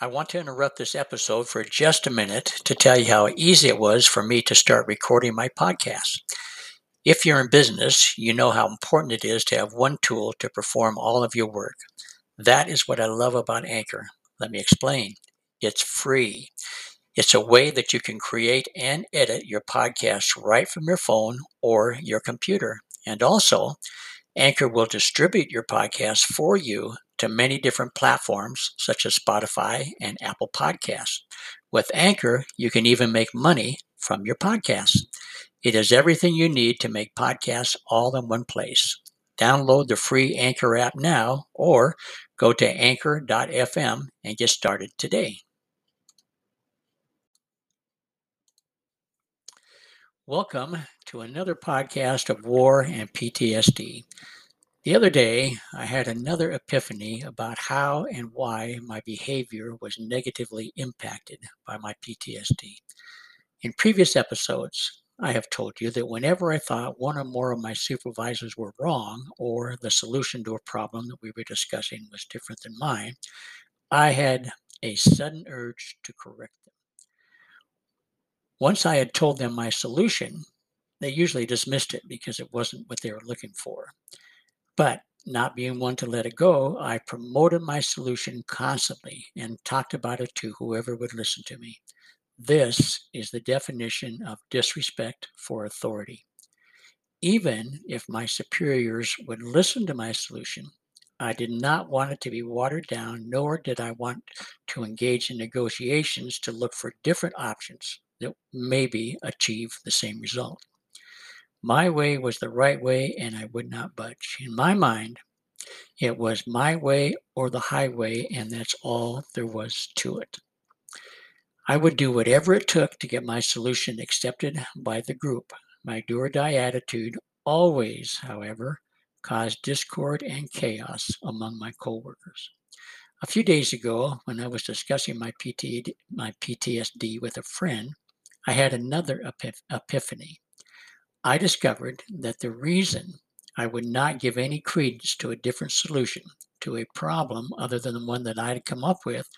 I want to interrupt this episode for just a minute to tell you how easy it was for me to start recording my podcast. If you're in business, you know how important it is to have one tool to perform all of your work. That is what I love about Anchor. Let me explain. It's free. It's a way that you can create and edit your podcast right from your phone or your computer. And also, Anchor will distribute your podcast for you to many different platforms such as Spotify and Apple Podcasts. With Anchor, you can even make money from your podcast. It is everything you need to make podcasts all in one place. Download the free Anchor app now or go to anchor.fm and get started today. Welcome to another podcast of War and PTSD. The other day, I had another epiphany about how and why my behavior was negatively impacted by my PTSD. In previous episodes, I have told you that whenever I thought one or more of my supervisors were wrong or the solution to a problem that we were discussing was different than mine, I had a sudden urge to correct them. Once I had told them my solution, they usually dismissed it because it wasn't what they were looking for. But not being one to let it go, I promoted my solution constantly and talked about it to whoever would listen to me. This is the definition of disrespect for authority. Even if my superiors would listen to my solution, I did not want it to be watered down, nor did I want to engage in negotiations to look for different options that maybe achieve the same result. My way was the right way, and I would not budge. In my mind, it was my way or the highway, and that's all there was to it. I would do whatever it took to get my solution accepted by the group. My do or die attitude always, however, caused discord and chaos among my coworkers. A few days ago, when I was discussing my, PT, my PTSD with a friend, I had another epiph- epiphany. I discovered that the reason I would not give any credence to a different solution to a problem other than the one that I had come up with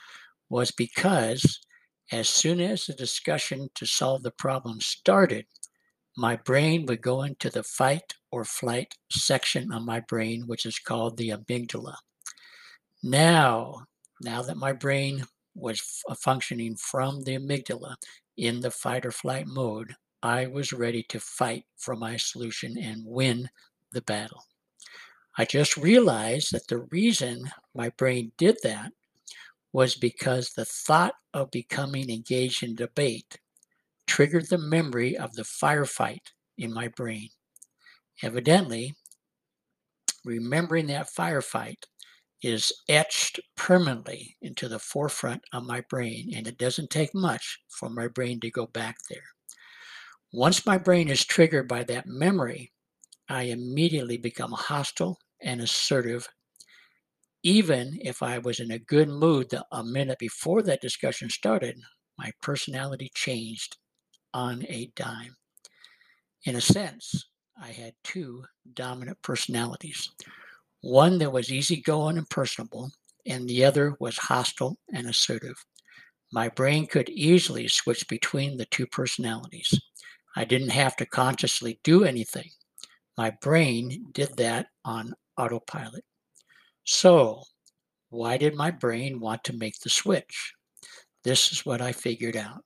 was because as soon as the discussion to solve the problem started, my brain would go into the fight or flight section of my brain, which is called the amygdala. Now, now that my brain was uh, functioning from the amygdala, in the fight or flight mode, I was ready to fight for my solution and win the battle. I just realized that the reason my brain did that was because the thought of becoming engaged in debate triggered the memory of the firefight in my brain. Evidently, remembering that firefight is etched permanently into the forefront of my brain, and it doesn't take much for my brain to go back there. Once my brain is triggered by that memory, I immediately become hostile and assertive. Even if I was in a good mood the, a minute before that discussion started, my personality changed on a dime. In a sense, I had two dominant personalities one that was easygoing and personable, and the other was hostile and assertive. My brain could easily switch between the two personalities. I didn't have to consciously do anything. My brain did that on autopilot. So, why did my brain want to make the switch? This is what I figured out.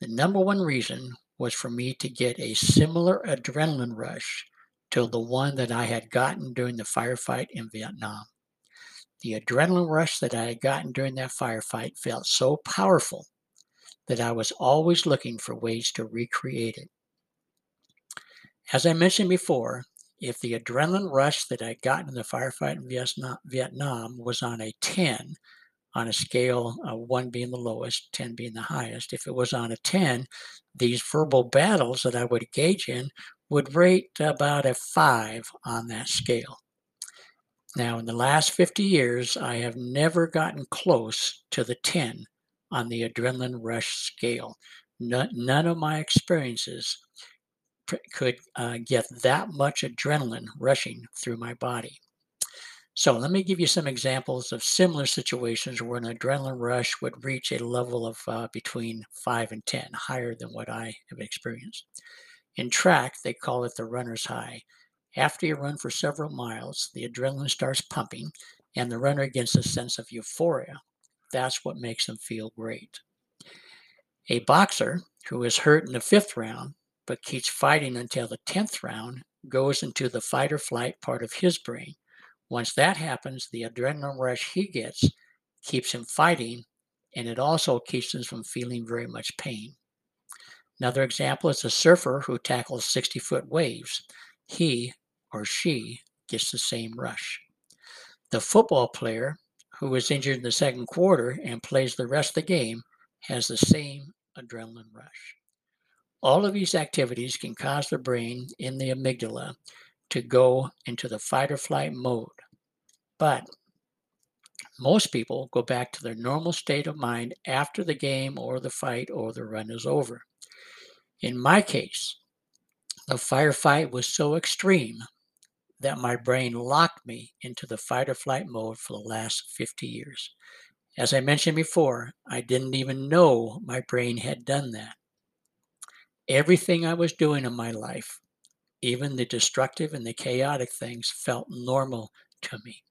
The number one reason was for me to get a similar adrenaline rush to the one that I had gotten during the firefight in Vietnam. The adrenaline rush that I had gotten during that firefight felt so powerful that I was always looking for ways to recreate it. As I mentioned before, if the adrenaline rush that I got in the firefight in Vietnam was on a 10, on a scale of 1 being the lowest, 10 being the highest, if it was on a 10, these verbal battles that I would engage in would rate about a five on that scale. Now, in the last 50 years, I have never gotten close to the 10 on the adrenaline rush scale. None of my experiences could uh, get that much adrenaline rushing through my body. So let me give you some examples of similar situations where an adrenaline rush would reach a level of uh, between 5 and 10, higher than what I have experienced. In track, they call it the runner's high. After you run for several miles, the adrenaline starts pumping and the runner gets a sense of euphoria. That's what makes them feel great. A boxer who is hurt in the fifth round but keeps fighting until the 10th round goes into the fight or flight part of his brain once that happens, the adrenaline rush he gets keeps him fighting, and it also keeps him from feeling very much pain. Another example is a surfer who tackles 60 foot waves. He or she gets the same rush. The football player who is injured in the second quarter and plays the rest of the game has the same adrenaline rush. All of these activities can cause the brain in the amygdala to go into the fight or flight mode. But most people go back to their normal state of mind after the game or the fight or the run is over. In my case, the firefight was so extreme that my brain locked me into the fight or flight mode for the last 50 years. As I mentioned before, I didn't even know my brain had done that. Everything I was doing in my life even the destructive and the chaotic things felt normal to me.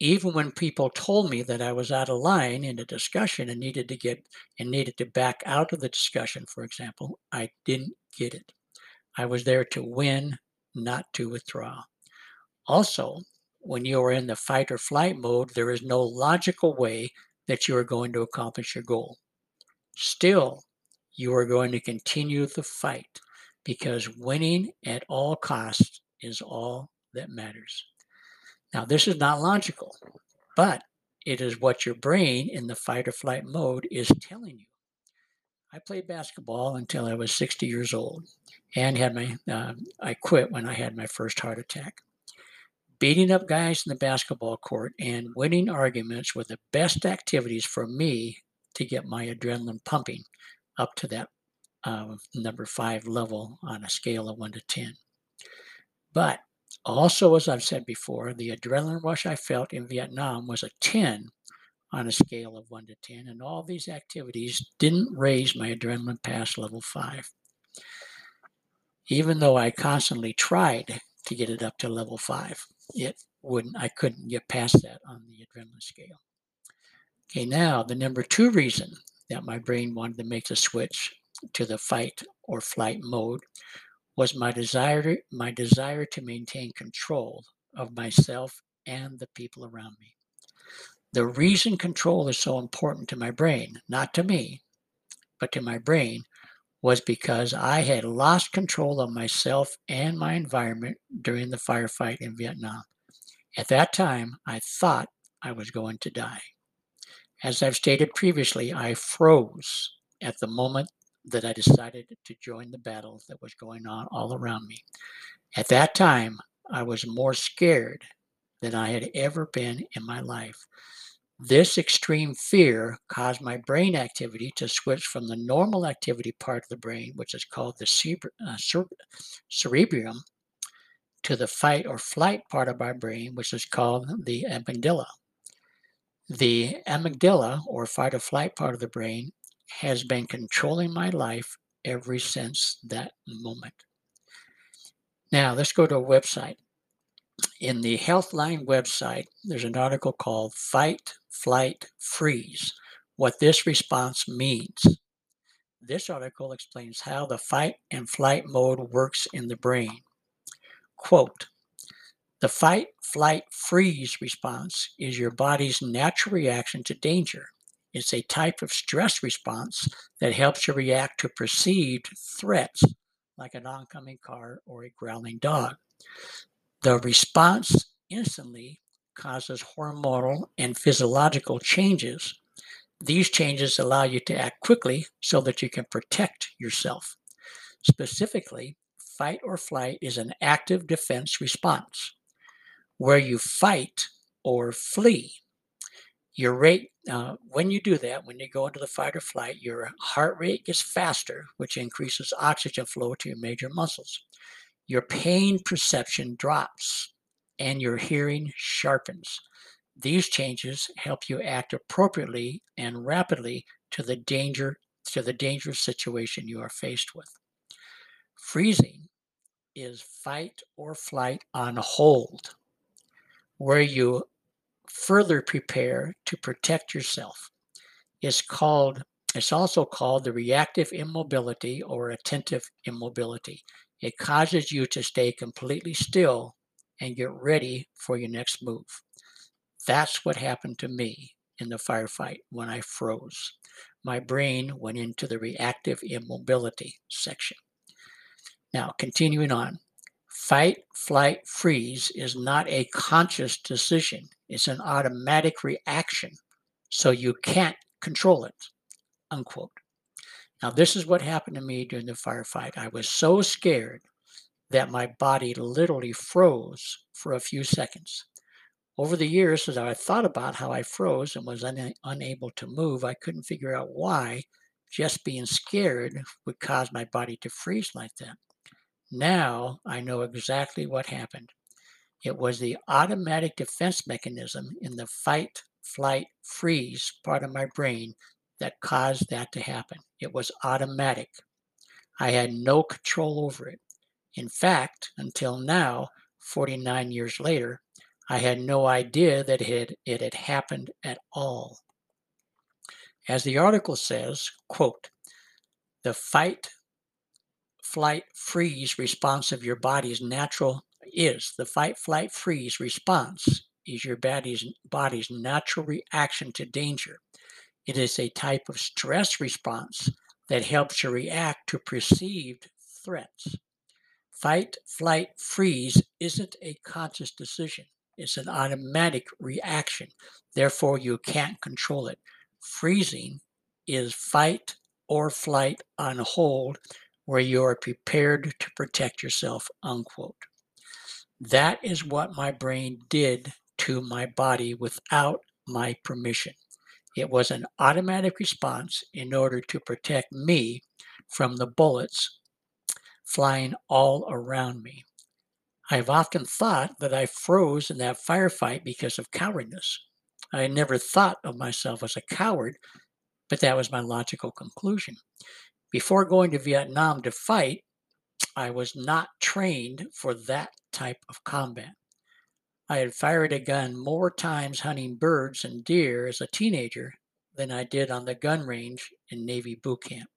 Even when people told me that I was out of line in a discussion and needed to get and needed to back out of the discussion, for example, I didn't get it. I was there to win, not to withdraw. Also, when you are in the fight or flight mode, there is no logical way that you are going to accomplish your goal. Still, you are going to continue the fight because winning at all costs is all that matters. Now, this is not logical, but it is what your brain in the fight or flight mode is telling you. I played basketball until I was 60 years old and had my, uh, I quit when I had my first heart attack. Beating up guys in the basketball court and winning arguments were the best activities for me to get my adrenaline pumping up to that uh, number five level on a scale of one to 10. But also, as I've said before, the adrenaline rush I felt in Vietnam was a 10 on a scale of 1 to 10, and all these activities didn't raise my adrenaline past level 5. Even though I constantly tried to get it up to level 5, it wouldn't, I couldn't get past that on the adrenaline scale. Okay, now the number two reason that my brain wanted to make the switch to the fight or flight mode was my desire my desire to maintain control of myself and the people around me. The reason control is so important to my brain, not to me, but to my brain, was because I had lost control of myself and my environment during the firefight in Vietnam. At that time, I thought I was going to die. As I've stated previously, I froze at the moment that I decided to join the battle that was going on all around me. At that time, I was more scared than I had ever been in my life. This extreme fear caused my brain activity to switch from the normal activity part of the brain, which is called the cere- uh, cerebrum, to the fight or flight part of my brain, which is called the amygdala. The amygdala, or fight or flight part of the brain, has been controlling my life ever since that moment. Now, let's go to a website. In the Healthline website, there's an article called Fight, Flight, Freeze What This Response Means. This article explains how the fight and flight mode works in the brain. Quote The fight, flight, freeze response is your body's natural reaction to danger. It's a type of stress response that helps you react to perceived threats like an oncoming car or a growling dog. The response instantly causes hormonal and physiological changes. These changes allow you to act quickly so that you can protect yourself. Specifically, fight or flight is an active defense response where you fight or flee your rate uh, when you do that when you go into the fight or flight your heart rate gets faster which increases oxygen flow to your major muscles your pain perception drops and your hearing sharpens. These changes help you act appropriately and rapidly to the danger to the dangerous situation you are faced with. Freezing is fight or flight on hold, where you further prepare to protect yourself. It's called it's also called the reactive immobility or attentive immobility. It causes you to stay completely still and get ready for your next move. That's what happened to me in the firefight when I froze. My brain went into the reactive immobility section. Now, continuing on, fight, flight, freeze is not a conscious decision, it's an automatic reaction. So you can't control it. Unquote. Now, this is what happened to me during the firefight. I was so scared that my body literally froze for a few seconds. Over the years, as I thought about how I froze and was un- unable to move, I couldn't figure out why just being scared would cause my body to freeze like that. Now I know exactly what happened. It was the automatic defense mechanism in the fight, flight, freeze part of my brain that caused that to happen. It was automatic. I had no control over it. In fact, until now, 49 years later, I had no idea that it had, it had happened at all. As the article says, quote, the fight flight freeze response of your body's natural is the fight flight freeze response is your body's body's natural reaction to danger. It is a type of stress response that helps you react to perceived threats. Fight, flight, freeze isn't a conscious decision. It's an automatic reaction. Therefore, you can't control it. Freezing is fight or flight on hold where you are prepared to protect yourself, unquote. That is what my brain did to my body without my permission. It was an automatic response in order to protect me from the bullets flying all around me. I have often thought that I froze in that firefight because of cowardness. I never thought of myself as a coward, but that was my logical conclusion. Before going to Vietnam to fight, I was not trained for that type of combat. I had fired a gun more times hunting birds and deer as a teenager than I did on the gun range in Navy boot camp.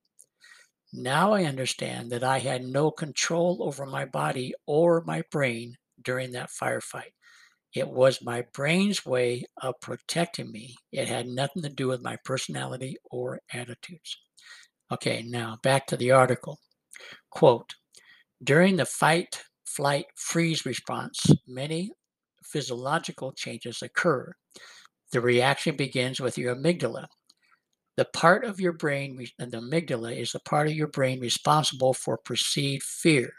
Now I understand that I had no control over my body or my brain during that firefight. It was my brain's way of protecting me. It had nothing to do with my personality or attitudes. Okay, now back to the article. Quote During the fight, flight, freeze response, many physiological changes occur. The reaction begins with your amygdala. The part of your brain, uh, the amygdala, is the part of your brain responsible for perceived fear.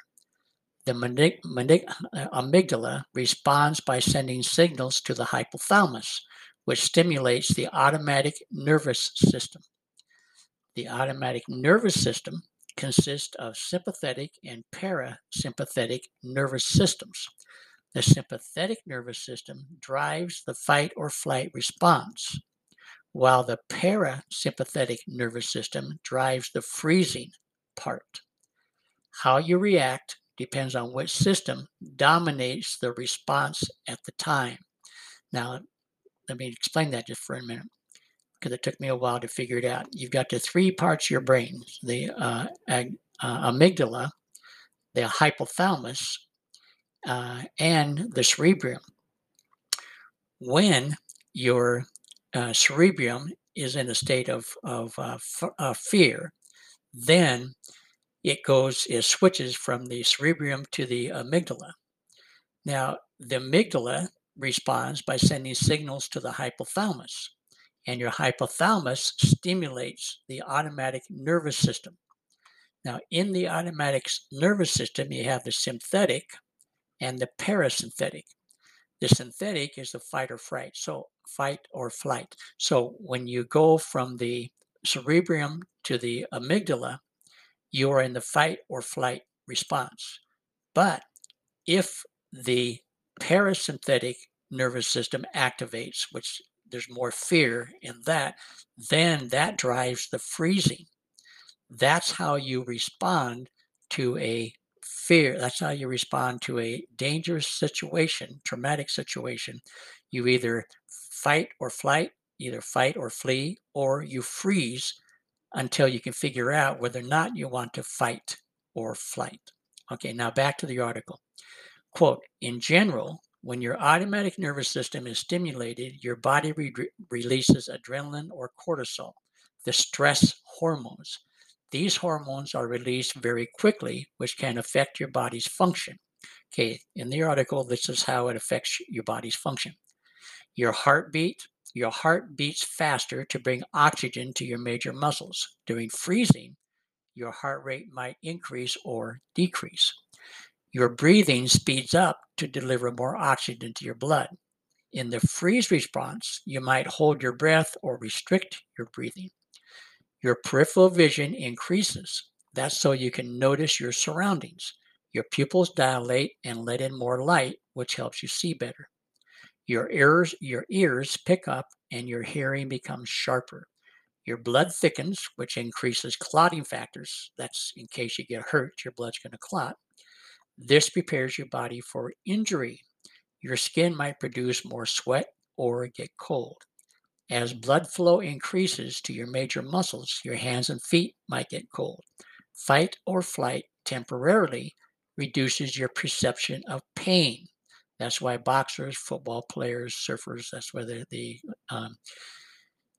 The uh, amygdala responds by sending signals to the hypothalamus, which stimulates the automatic nervous system. The automatic nervous system consists of sympathetic and parasympathetic nervous systems. The sympathetic nervous system drives the fight or flight response, while the parasympathetic nervous system drives the freezing part. How you react depends on which system dominates the response at the time. Now, let me explain that just for a minute because it took me a while to figure it out. You've got the three parts of your brain the uh, ag- uh, amygdala, the hypothalamus, uh, and the cerebrum. When your uh, cerebrum is in a state of, of uh, f- fear, then it goes, it switches from the cerebrum to the amygdala. Now, the amygdala responds by sending signals to the hypothalamus and your hypothalamus stimulates the automatic nervous system. Now, in the automatic nervous system, you have the sympathetic and the parasympathetic. The sympathetic is the fight or flight, so fight or flight. So when you go from the cerebrum to the amygdala, you are in the fight or flight response. But if the parasympathetic nervous system activates, which there's more fear in that, then that drives the freezing. That's how you respond to a fear. That's how you respond to a dangerous situation, traumatic situation. You either fight or flight, either fight or flee, or you freeze until you can figure out whether or not you want to fight or flight. Okay, now back to the article. Quote, in general, when your automatic nervous system is stimulated, your body re- releases adrenaline or cortisol, the stress hormones. These hormones are released very quickly, which can affect your body's function. Okay, in the article, this is how it affects your body's function. Your heartbeat, your heart beats faster to bring oxygen to your major muscles. During freezing, your heart rate might increase or decrease. Your breathing speeds up to deliver more oxygen to your blood. In the freeze response, you might hold your breath or restrict your breathing. Your peripheral vision increases. That's so you can notice your surroundings. Your pupils dilate and let in more light, which helps you see better. Your ears, your ears pick up and your hearing becomes sharper. Your blood thickens, which increases clotting factors. That's in case you get hurt, your blood's going to clot. This prepares your body for injury. Your skin might produce more sweat or get cold. As blood flow increases to your major muscles, your hands and feet might get cold. Fight or flight temporarily reduces your perception of pain. That's why boxers, football players, surfers, that's why the, um,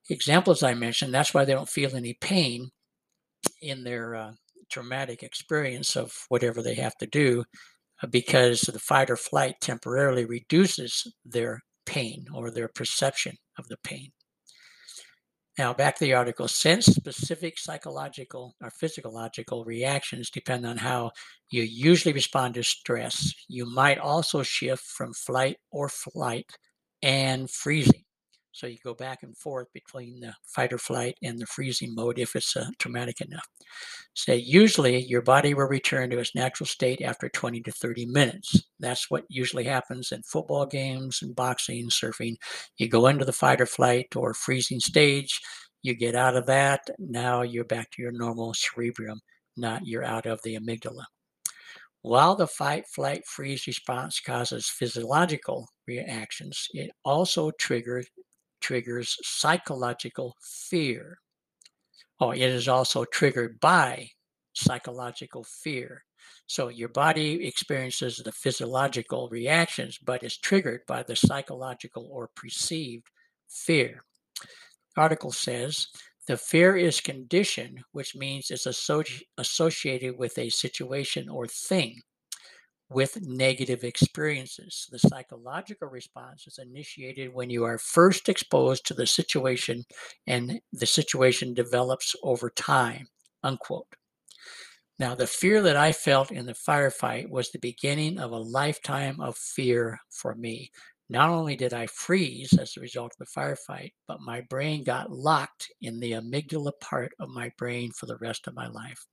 examples I mentioned, that's why they don't feel any pain in their uh, traumatic experience of whatever they have to do uh, because the fight or flight temporarily reduces their pain or their perception of the pain. Now, back to the article. Since specific psychological or physiological reactions depend on how you usually respond to stress, you might also shift from flight or flight and freezing. So you go back and forth between the fight or flight and the freezing mode if it's uh, traumatic enough. So usually your body will return to its natural state after 20 to 30 minutes. That's what usually happens in football games and boxing, surfing. You go into the fight or flight or freezing stage, you get out of that, now you're back to your normal cerebrum, not you're out of the amygdala. While the fight, flight, freeze response causes physiological reactions, it also triggers triggers psychological fear. Oh, it is also triggered by psychological fear. So your body experiences the physiological reactions, but is triggered by the psychological or perceived fear. Article says the fear is conditioned, which means it's associ- associated with a situation or thing with negative experiences. The psychological response is initiated when you are first exposed to the situation and the situation develops over time. Unquote. Now, the fear that I felt in the firefight was the beginning of a lifetime of fear for me. Not only did I freeze as a result of the firefight, but my brain got locked in the amygdala part of my brain for the rest of my life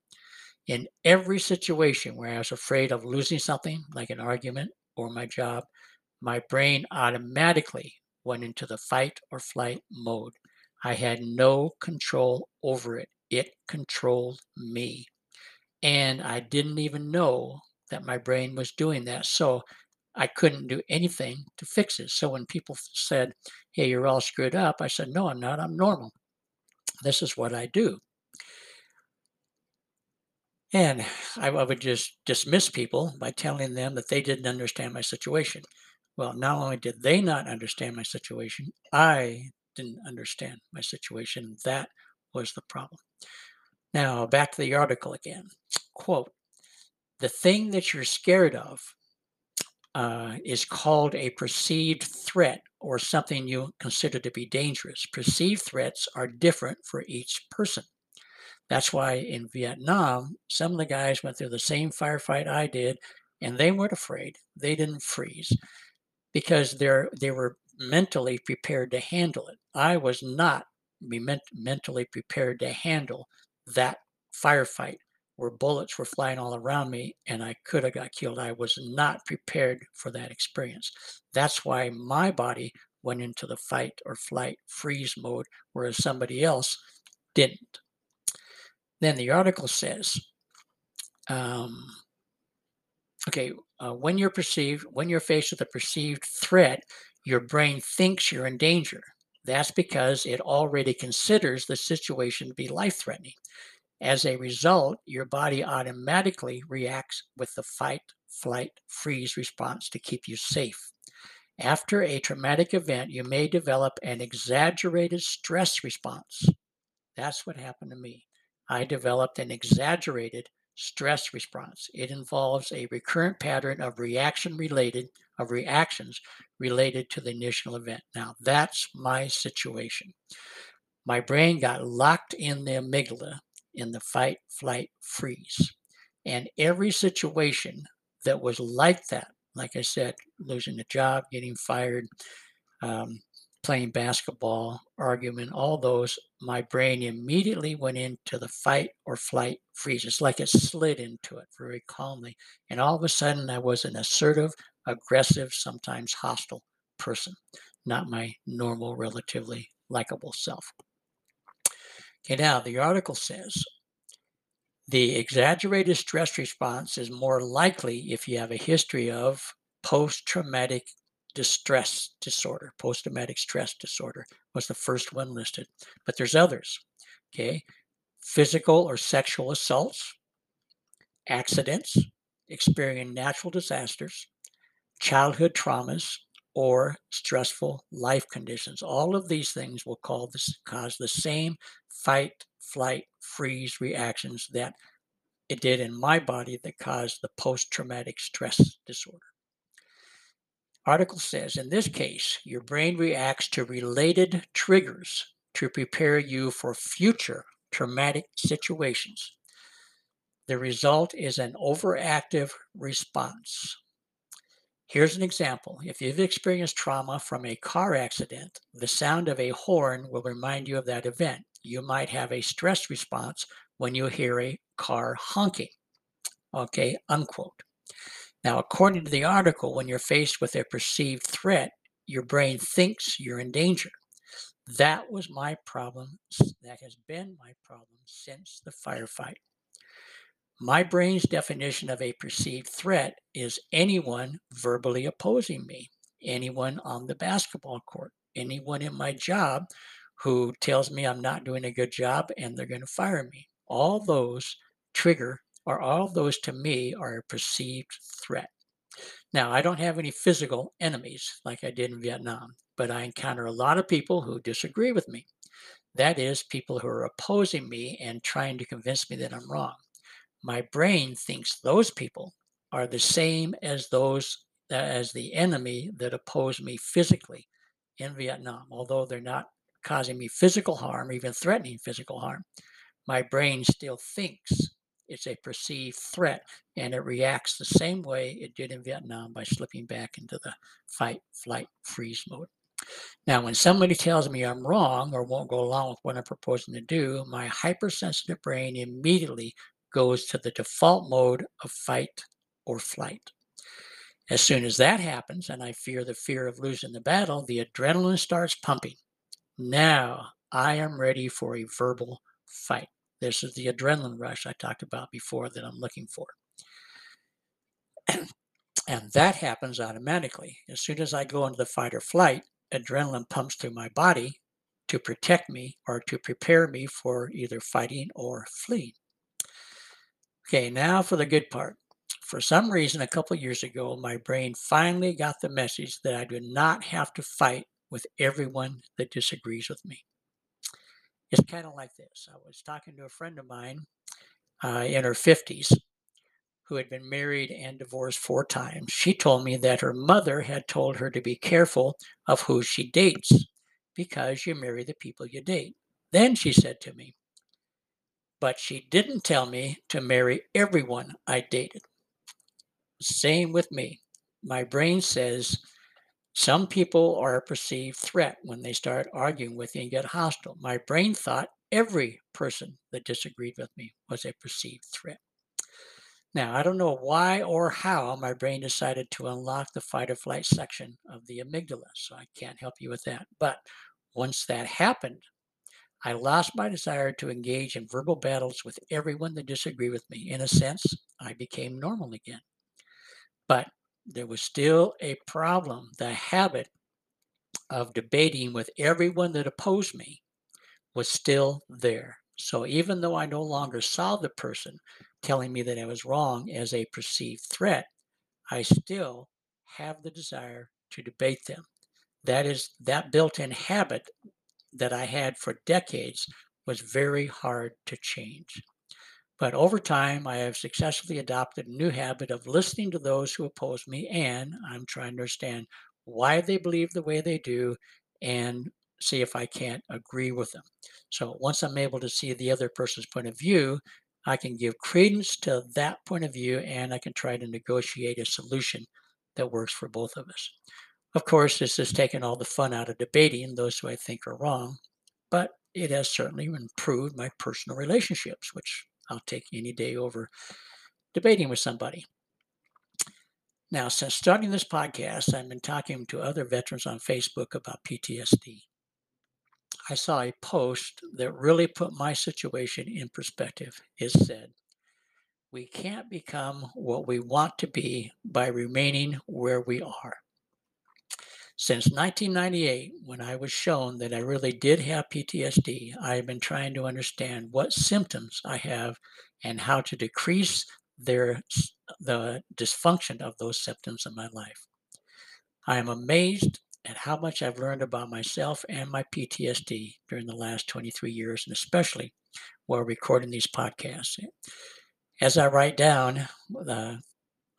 in every situation where I was afraid of losing something, like an argument or my job, my brain automatically went into the fight or flight mode. I had no control over it. It controlled me. And I didn't even know that my brain was doing that. So I couldn't do anything to fix it. So when people said, Hey, you're all screwed up, I said, No, I'm not. I'm normal. This is what I do. And I, would just dismiss people by telling them that they didn't understand my situation. Well, not only did they not understand my situation, I didn't understand my situation. That was the problem. Now, back to the article again. Quote The thing that you're scared of uh, is called a perceived threat or something you consider to be dangerous. Perceived threats are different for each person. That's why in Vietnam, some of the guys went through the same firefight I did, and they weren't afraid. They didn't freeze because they're they were mentally prepared to handle it. I was not be mentally prepared to handle that firefight where bullets were flying all around me and I could have got killed. I was not prepared for that experience. That's why my body went into the fight or flight freeze mode, whereas somebody else didn't. Then the article says, um, okay, uh, when you're perceived, when you're faced with a perceived threat, your brain thinks you're in danger. That's because it already considers the situation to be life threatening. As a result, your body automatically reacts with the fight, flight, freeze response to keep you safe. After a traumatic event, you may develop an exaggerated stress response. That's what happened to me. I developed an exaggerated stress response. It involves a recurrent pattern of reaction related of reactions related to the initial event. Now, that's my situation. My brain got locked in the amygdala in the fight, flight, freeze. And every situation that was like that, like I said, losing a job, getting fired, um, playing basketball, argument, all those, my brain immediately went into the fight or flight freeze. It's like it slid into it very calmly. And all of a sudden, I was an assertive, aggressive, sometimes hostile person, not my normal, relatively likable self. Okay, now the article says the exaggerated stress response is more likely if you have a history of post traumatic distress disorder, post traumatic stress disorder was the first one listed, but there's others. Okay, physical or sexual assaults, accidents, experiencing natural disasters, childhood traumas, or stressful life conditions. All of these things will this, cause the same fight, flight, freeze reactions that it did in my body that caused the post traumatic stress disorder. Article says in this case, your brain reacts to related triggers to prepare you for future traumatic situations. The result is an overactive response. Here's an example. If you've experienced trauma from a car accident, the sound of a horn will remind you of that event. You might have a stress response when you hear a car honking. Okay, unquote. Now, according to the article, when you're faced with a perceived threat, your brain thinks you're in danger. That was my problem. That has been my problem since the firefight. My brain's definition of a perceived threat is anyone verbally opposing me, anyone on the basketball court, anyone in my job who tells me I'm not doing a good job and they're going to fire me. All those trigger, or all those to me are a perceived threat. Now, I don't have any physical enemies like I did in Vietnam, but I encounter a lot of people who disagree with me. That is, people who are opposing me and trying to convince me that I'm wrong my brain thinks those people are the same as those uh, as the enemy that opposed me physically in Vietnam, although they're not causing me physical harm, even threatening physical harm. My brain still thinks it's a perceived threat and it reacts the same way it did in Vietnam by slipping back into the fight, flight, freeze mode. Now, when somebody tells me I'm wrong or won't go along with what I'm proposing to do, my hypersensitive brain immediately goes to the default mode of fight or flight. As soon as that happens, and I fear the fear of losing the battle, the adrenaline starts pumping. Now I am ready for a verbal fight. This is the adrenaline rush I talked about before that I'm looking for. and that happens automatically. As soon as I go into the fight or flight, adrenaline pumps through my body to protect me or to prepare me for either fighting or fleeing. Okay, now for the good part. For some reason, a couple years ago, my brain finally got the message that I do not have to fight with everyone that disagrees with me. It's kind of like this. I was talking to a friend of mine uh, in her 50s who had been married and divorced four times. She told me that her mother had told her to be careful of who she dates because you marry the people you date. Then she said to me, but she didn't tell me to marry everyone I dated. Same with me. My brain says some people are a perceived threat when they start arguing with you and get hostile. My brain thought every person that disagreed with me was a perceived threat. Now, I don't know why or how my brain decided to unlock the fight or flight section of the amygdala, so I can't help you with that. But once that happened, I lost my desire to engage in verbal battles with everyone that disagreed with me. In a sense, I became normal again. But there was still a problem. The habit of debating with everyone that opposed me was still there. So even though I no longer saw the person telling me that I was wrong as a perceived threat, I still have the desire to debate them. That is that built-in habit that I had for decades was very hard to change. But over time, I have successfully adopted a new habit of listening to those who oppose me, and I'm trying to understand why they believe the way they do and see if I can't agree with them. So once I'm able to see the other person's point of view, I can give credence to that point of view and I can try to negotiate a solution that works for both of us. Of course, this has taken all the fun out of debating those who I think are wrong, but it has certainly improved my personal relationships, which I'll take any day over debating with somebody. Now, since starting this podcast, I've been talking to other veterans on Facebook about PTSD. I saw a post that really put my situation in perspective. It said, We can't become what we want to be by remaining where we are. Since 1998, when I was shown that I really did have PTSD, I have been trying to understand what symptoms I have and how to decrease their the dysfunction of those symptoms in my life. I am amazed at how much I've learned about myself and my PTSD during the last 23 years, and especially while recording these podcasts. As I write down uh,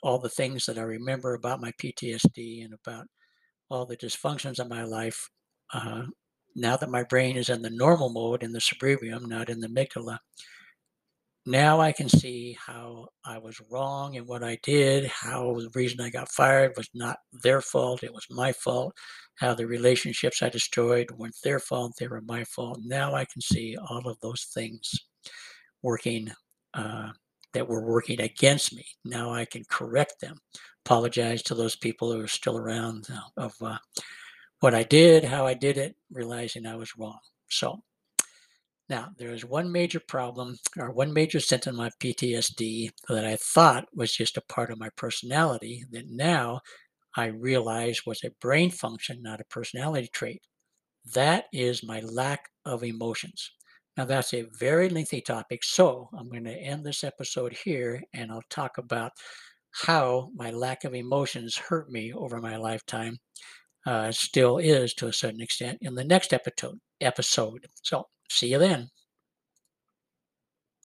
all the things that I remember about my PTSD and about all the dysfunctions of my life, uh, now that my brain is in the normal mode in the cerebrum, not in the amygdala, now I can see how I was wrong in what I did, how the reason I got fired was not their fault, it was my fault, how the relationships I destroyed weren't their fault, they were my fault. Now I can see all of those things working uh, that were working against me. Now I can correct them, apologize to those people who are still around uh, of uh, what I did, how I did it, realizing I was wrong. So now, there is one major problem or one major symptom of PTSD that I thought was just a part of my personality that now I realize was a brain function, not a personality trait. That is my lack of emotions. Now, that's a very lengthy topic, so I'm going to end this episode here and I'll talk about how my lack of emotions hurt me over my lifetime, uh, still is to a certain extent, in the next episode. episode. So, See you then.